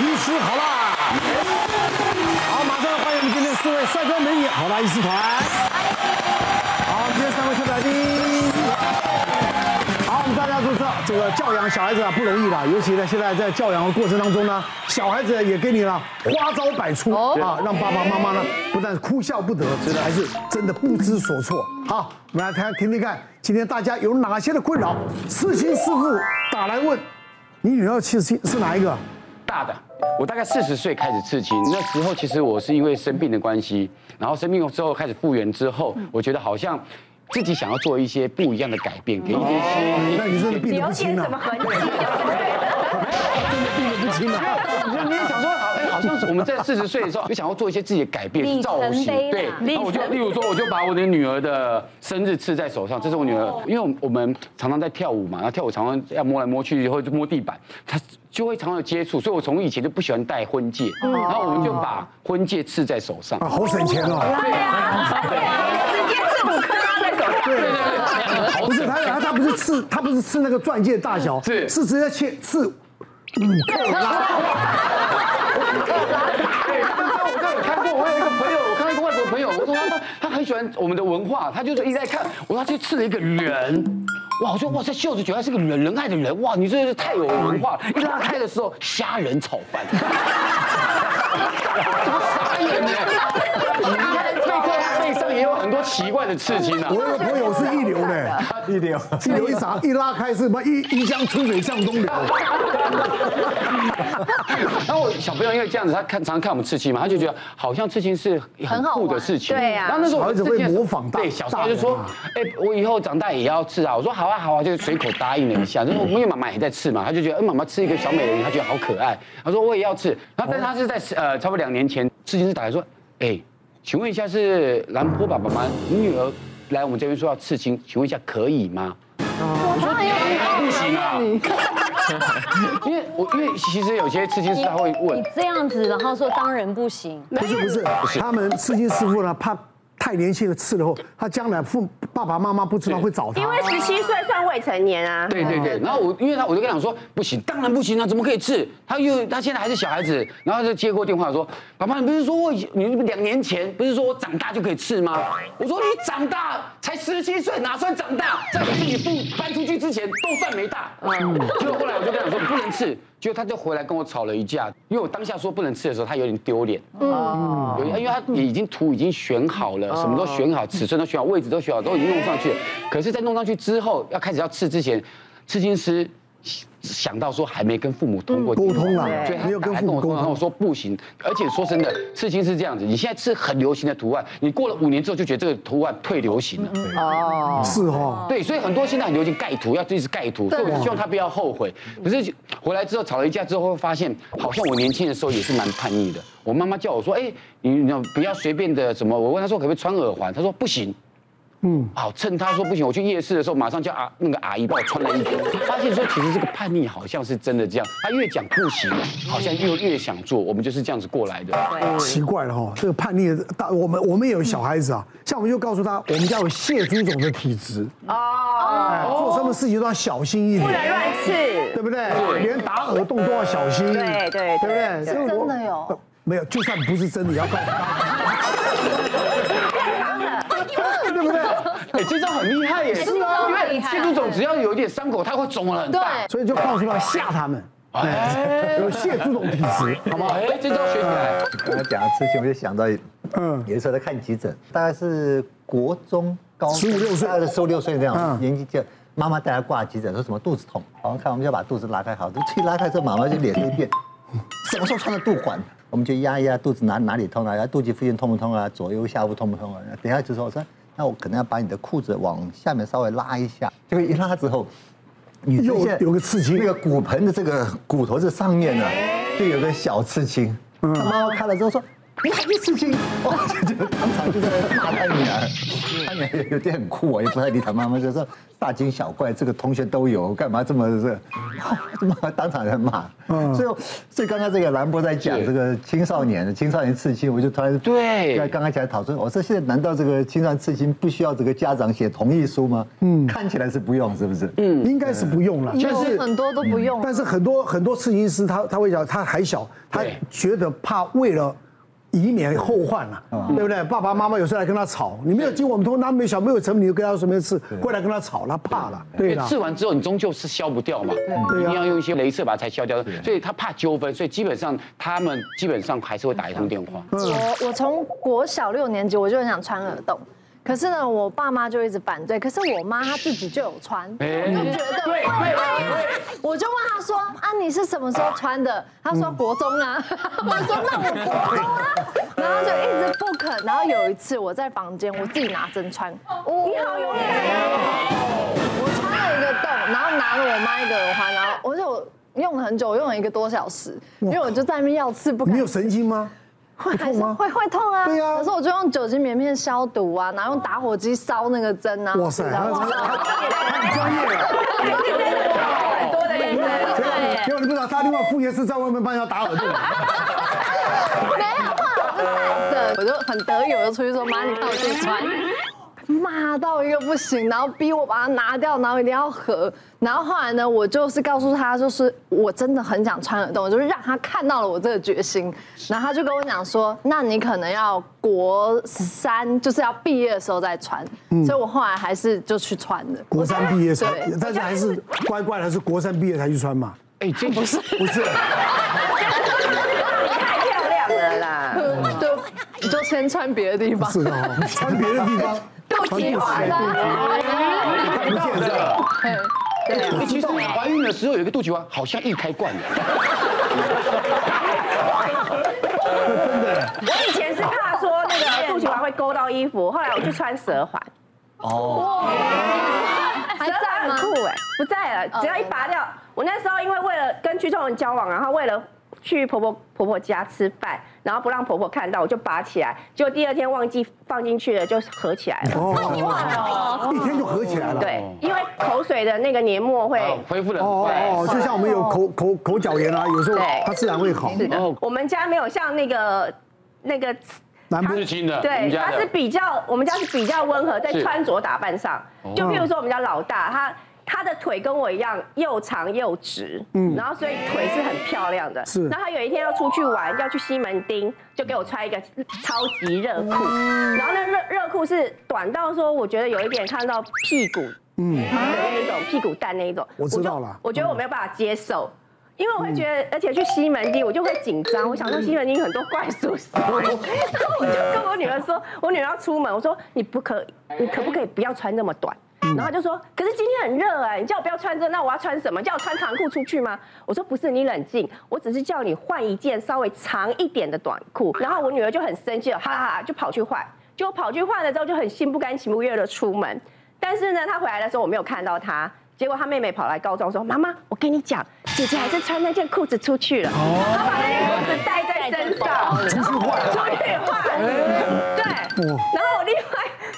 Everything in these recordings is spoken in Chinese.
医师好啦，好，马上欢迎我们今天四位帅哥美女好啦医师团。好，今天三位特别来宾。好，我们大家都知道，这个教养小孩子啊不容易的，尤其呢现在在教养的过程当中呢，小孩子也给你了花招百出啊，让爸爸妈妈呢不但哭笑不得，还是真的不知所措。好，我们来看听听看，今天大家有哪些的困扰？刺青师傅打来问，你女儿刺青是哪一个？大的，我大概四十岁开始刺青，那时候其实我是因为生病的关系，然后生病之后开始复原之后，我觉得好像自己想要做一些不一样的改变，给一些新。那你说你病得不轻啊？你也想说，好，哎，好像是我们在四十岁的时候就想要做一些自己的改变，造型，对。然后我就，例如说，我就把我的女儿的生日刺在手上，这是我女儿，因为我们常常在跳舞嘛，然后跳舞常常要摸来摸去，以后就摸地板，她。就会常常有接触，所以我从以前就不喜欢戴婚戒，然后我们就把婚戒刺在手上，啊，好省钱哦。对啊，直接刺五颗在手上。对对对，不是他他他不是刺他不是刺那个钻戒大小，是是直接切刺五克拉。对，我刚有看过，我有一个朋友，我看到一个外国朋友，我说他他很喜欢我们的文化，他就是一直在看，我说他去刺了一个人。哇！我说哇，这袖子居然是个人仁爱的人哇！你真的是太有文化了。一拉开的时候，虾仁炒饭，怎么傻眼呢？背上也有很多奇怪的刺青啊！我有个朋友是一流的，一流，一流一砸一拉开是什么？一一江春水向东流。然后我小朋友因为这样子，他看常常看我们刺青嘛，他就觉得好像刺青是很酷的事情。对呀。然后那时候孩子会模仿，对，小时候就说，哎，我以后长大也要刺啊。我说好啊好啊，就随口答应了一下。就是因为妈妈也在刺嘛，他就觉得，哎，妈妈刺一个小美人鱼，他觉得好可爱。他说我也要刺。然后但他是在呃，差不多两年前，刺青师打来说，哎。请问一下，是兰波爸爸吗？你女儿来我们这边说要刺青，请问一下可以吗？我说不行啊，因为我因为其实有些刺青师他会问，你这样子，然后说当然不行，不是不是，他们刺青师傅呢怕。太年轻的刺了后，他将来父爸爸妈妈不知道会找他，因为十七岁算未成年啊。对对对，然后我因为他我就跟他讲说不行，当然不行啊，怎么可以刺？他又他现在还是小孩子，然后就接过电话说，爸爸你不是说我你两年前不是说我长大就可以刺吗？我说你长大才十七岁，哪算长大？在我自己父搬出去之前都算没大。嗯，结果后来我就跟他说不能吃。结果他就回来跟我吵了一架，因为我当下说不能吃的时候，他有点丢脸。嗯，因为他已经图已经选好了，什么都选好，尺寸都选好，位置都选好，都已经弄上去了。可是，在弄上去之后，要开始要吃之前，刺青师。想到说还没跟父母通过沟通啊，所以他还跟我沟通，我说不行。而且说真的，刺青是这样子，你现在是很流行的图案，你过了五年之后就觉得这个图案退流行了。哦，是哦。对，所以很多现在很流行盖图，要一直盖图，所以我希望他不要后悔。可是回来之后吵了一架之后，会发现好像我年轻的时候也是蛮叛逆的。我妈妈叫我说，哎，你你不要随便的什么。我问她说可不可以穿耳环，她说不行。嗯，好，趁他说不行，我去夜市的时候，马上叫阿那个阿姨帮我穿了衣服。发现说，其实这个叛逆好像是真的这样。他越讲不行，好像又越想做。我们就是这样子过来的。奇怪了哈，这个叛逆的大，我们我们也有小孩子啊，像我们就告诉他，我们家有谢朱总的体质哦，做什么事情都要小心一点，不能乱刺，对不对？连打耳洞都要小心，对对对，对不对？真的有？没有，就算不是真的，也要告诉他。哎，这招很厉害耶！是啊，因为谢朱总只要有一点伤口，它会肿很大，所以就告诉他吓他们。哎，有谢朱总体质，好不好？哎，这招学起来。刚才讲的事情，我就想到，嗯，有的时候在看急诊，大概是国中高十五六岁，大概十五六岁这样年纪，就妈妈带他挂急诊，说什么肚子痛，我们看我们就把肚子拉开，好，一拉开之后，妈妈就脸色一变，什么时候穿的肚环？我们就压一压肚子，哪哪里痛啊？肚脐附近痛不痛啊？左右下腹痛不痛啊？等下就说我说。那我可能要把你的裤子往下面稍微拉一下，结果一拉之后，你又有个刺青，那个骨盆的这个骨头这上面呢，就有个小刺青。他妈妈看了之后说：“你还去刺青？哇，就就当场就在骂他女儿，他女儿有点很酷啊，也不太理他妈妈，就说大惊小怪，这个同学都有，干嘛这么这？怎么当场在骂。嗯，所以所以刚刚这个兰博在讲这个青少年的青少年刺青，我就突然对，刚刚起来讨论，我说现在难道这个青少年刺青不需要这个家长写同意书吗？嗯，看起来是不用，是不是？嗯，应该是不用了，就是很多都不用。但是很多很多刺青师他他会讲，他还小，他觉得怕为了。以免后患了，对不对？爸爸妈妈有时候来跟他吵，你没有经我们通，他没小没有成，你就跟他随便刺，过来跟他吵，他怕了。对，刺完之后你终究是消不掉嘛，一定要用一些镭射把它才消掉。所以他怕纠纷，所以基本上他们基本上还是会打一通电话。我我从国小六年级我就很想穿耳洞。可是呢，我爸妈就一直反对。可是我妈她自己就有穿，我就觉得对对对，我就问他说啊，你是什么时候穿的？他说国中啊。我说那我国中啊，然后就一直不肯。然后有一次我在房间，我自己拿针穿。你好勇敢哦！我穿了一个洞，然后拿了我妈一个耳环，然后我就用了很久，用了一个多小时，因为我就在那边要刺不。你有神经吗？会痛吗？会会痛啊！对啊。可是我就用酒精棉片消毒啊，然后用打火机烧那个针啊。哇塞！很专业啊。很多的意思。对。结果你不知道他另外副业是在外面帮人家打耳洞。没有，我就带着，我就很得意，我就出去说：“妈，你看我自己穿。”骂到一个不行，然后逼我把它拿掉，然后一定要合。然后后来呢，我就是告诉他，就是我真的很想穿耳洞，就是让他看到了我这个决心。然后他就跟我讲说，那你可能要国三，就是要毕业的时候再穿。所以我后来还是就去穿的。国三毕业穿，但是还是乖乖的，还是国三毕业才去穿嘛？哎，这不是不是，太漂亮了啦！就就先穿别的地方，是哦，穿别的地方。肚脐环，看不见的。对，其实怀孕的时候有一个肚脐环，好像易开罐的。真的。我以前是怕说那个肚脐环会勾到衣服，后来我去穿蛇环。哦。蛇环很酷哎，不在了，只要一拔掉。我那时候因为为了跟屈中恒交往，然后为了。去婆婆婆婆家吃饭，然后不让婆婆看到，我就拔起来，结果第二天忘记放进去了，就合起来了。哦，一天就合起来了。对，因为口水的那个黏膜会恢复的。哦，就像我们有口口口角炎啊，有时候它自然会好。是的，我们家没有像那个那个南部亲的，对，他是比较，我们家是比较温和，在穿着打扮上，就譬如说我们家老大他。他的腿跟我一样又长又直，嗯，然后所以腿是很漂亮的。是。然后他有一天要出去玩，要去西门町，就给我穿一个超级热裤。然后那热热裤是短到说，我觉得有一点看到屁股，嗯，的那一种屁股蛋那一种。我知道了。我觉得我没有办法接受，因为我会觉得，而且去西门町我就会紧张。我想说西门町很多怪叔叔，然后我就跟我女儿说，我女儿要出门，我说你不可，你可不可以不要穿那么短？然后他就说：“可是今天很热哎，你叫我不要穿这，那我要穿什么？叫我穿长裤出去吗？”我说：“不是，你冷静，我只是叫你换一件稍微长一点的短裤。”然后我女儿就很生气了，哈哈哈，就跑去换。就跑去换了之后，就很心不甘情不愿的出门。但是呢，她回来的时候我没有看到她。结果她妹妹跑来告状说：“妈妈，我跟你讲，姐姐还是穿那件裤子出去了，她把那件裤子带在身上，出去换，出去换，对。然后我另外。”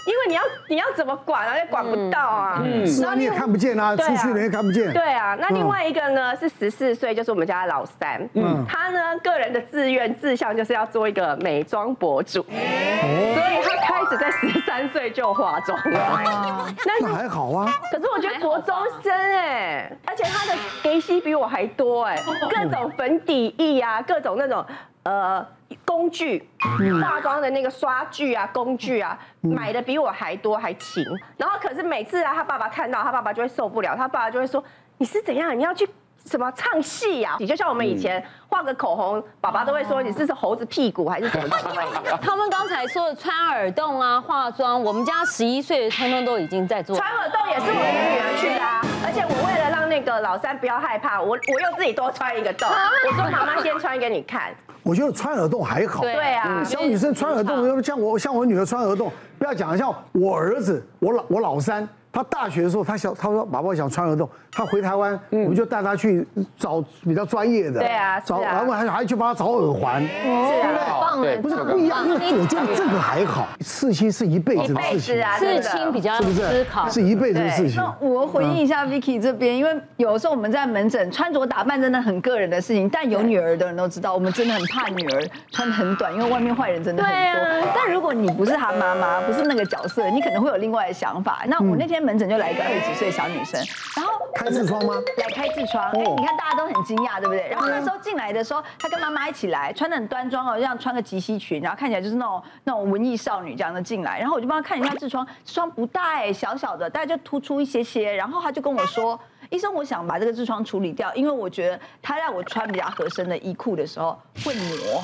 因为你要你要怎么管啊？也管不到啊。嗯，是啊，你也看不见啊，出去人也看不见。对啊，那另外一个呢是十四岁，就是我们家的老三。嗯，他呢个人的志愿志向就是要做一个美妆博主，所以他开始在十三岁就化妆了。那还好啊。可是我觉得国中生哎，而且他的给息比我还多哎，各种粉底液啊，各种那种呃。工具，化妆的那个刷具啊，工具啊，买的比我还多还勤。然后可是每次啊，他爸爸看到，他爸爸就会受不了，他爸爸就会说：“你是怎样？你要去什么唱戏呀？”你就像我们以前画个口红，爸爸都会说：“你是是猴子屁股还是什么？” 他们刚才说的穿耳洞啊，化妆，我们家十一岁的通通都已经在做。穿耳洞也是我的女儿去的啊，而且我为了让那个老三不要害怕，我我又自己多穿一个洞。我说：“妈妈先穿给你看。”我觉得穿耳洞还好，对啊，小女生穿耳洞，像我像我女儿穿耳洞，不要讲像我儿子，我老我老三他大学的时候，他想他说宝宝想穿耳洞，他回台湾，我们就带他去找比较专业的，对啊，找然后还还去帮他找耳环，对不，对，不是不一样，因为我觉得这个还好，刺青是一辈子的事情，刺青比较是不是？思考，是一辈子的事情。那我回应一下 Vicky 这边，因为有时候我们在门诊穿着打扮真的很个人的事情，但有女儿的人都知道，我们真的很怕女儿穿得很短，因为外面坏人真的很多。但如果你不是她妈妈，不是那个角色，你可能会有另外的想法。那我那天门诊就来一个二十几岁小女生，然后开痔疮吗？来开痔疮，哎，你看大家都很惊讶，对不对？然后那时候进来的时候，她跟妈妈一起来，穿的很端庄哦，就像穿个及膝裙，然后看起来就是那种那种文艺少女这样的进来，然后我就帮她看一下痔疮，痔疮不大哎，小小的，大概就突出一些些，然后她就跟我说，医生，我想把这个痔疮处理掉，因为我觉得她让我穿比较合身的衣裤的时候会磨。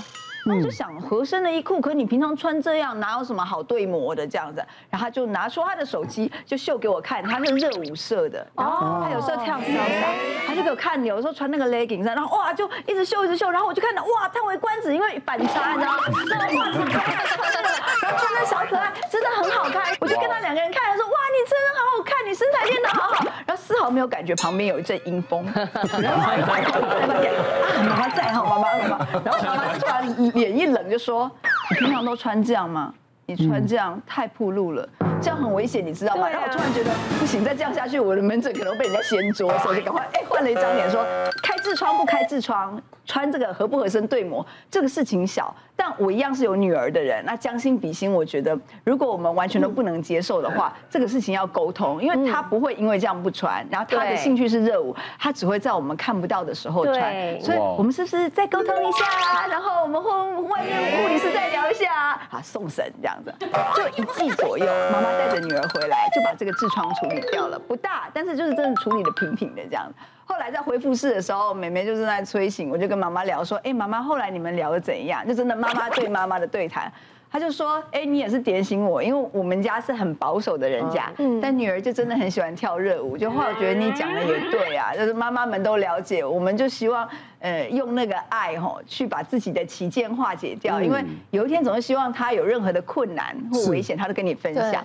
我就想合身的衣裤，可你平常穿这样，哪有什么好对模的这样子？然后他就拿出他的手机，就秀给我看，他是热舞社的，然后他有时候跳 salsa，他就给我看，有时候穿那个 leggings，然后哇就一直秀一直秀，然后我就看到哇叹为观止，因为反差，你知道吗？然后哇，穿那个，然后穿那小可爱，真的很好看。我就跟他两个人看，他说哇你真的好好看，你身材练得好好，然后丝毫没有感觉旁边有一阵阴风，然后妈妈在哈，妈妈妈妈，然后妈妈突然。脸一冷就说：“你平常都穿这样吗？你穿这样太暴露了，这样很危险，你知道吗？”然后我突然觉得不行，再这样下去，我的门诊可能被人家掀桌，所以就赶快哎换了一张脸说：“开痔疮不开痔疮，穿这个合不合身对模，这个事情小。”但我一样是有女儿的人，那将心比心，我觉得如果我们完全都不能接受的话，这个事情要沟通，因为她不会因为这样不穿，然后她的兴趣是热舞，她只会在我们看不到的时候穿，所以我们是不是再沟通一下？然后我们后外面护理师再聊一下啊，送神这样子，就一季左右，妈妈带着女儿回来，就把这个痔疮处理掉了，不大，但是就是真的处理的平平的这样。后来在恢复室的时候，妹妹就正在催醒，我就跟妈妈聊说：“哎，妈妈，后来你们聊的怎样？就真的妈妈对妈妈的对谈。”她就说：“哎，你也是点醒我，因为我们家是很保守的人家，但女儿就真的很喜欢跳热舞。就后来我觉得你讲的也对啊，就是妈妈们都了解，我们就希望呃用那个爱吼去把自己的歧见化解掉，因为有一天总是希望她有任何的困难或危险，她都跟你分享。”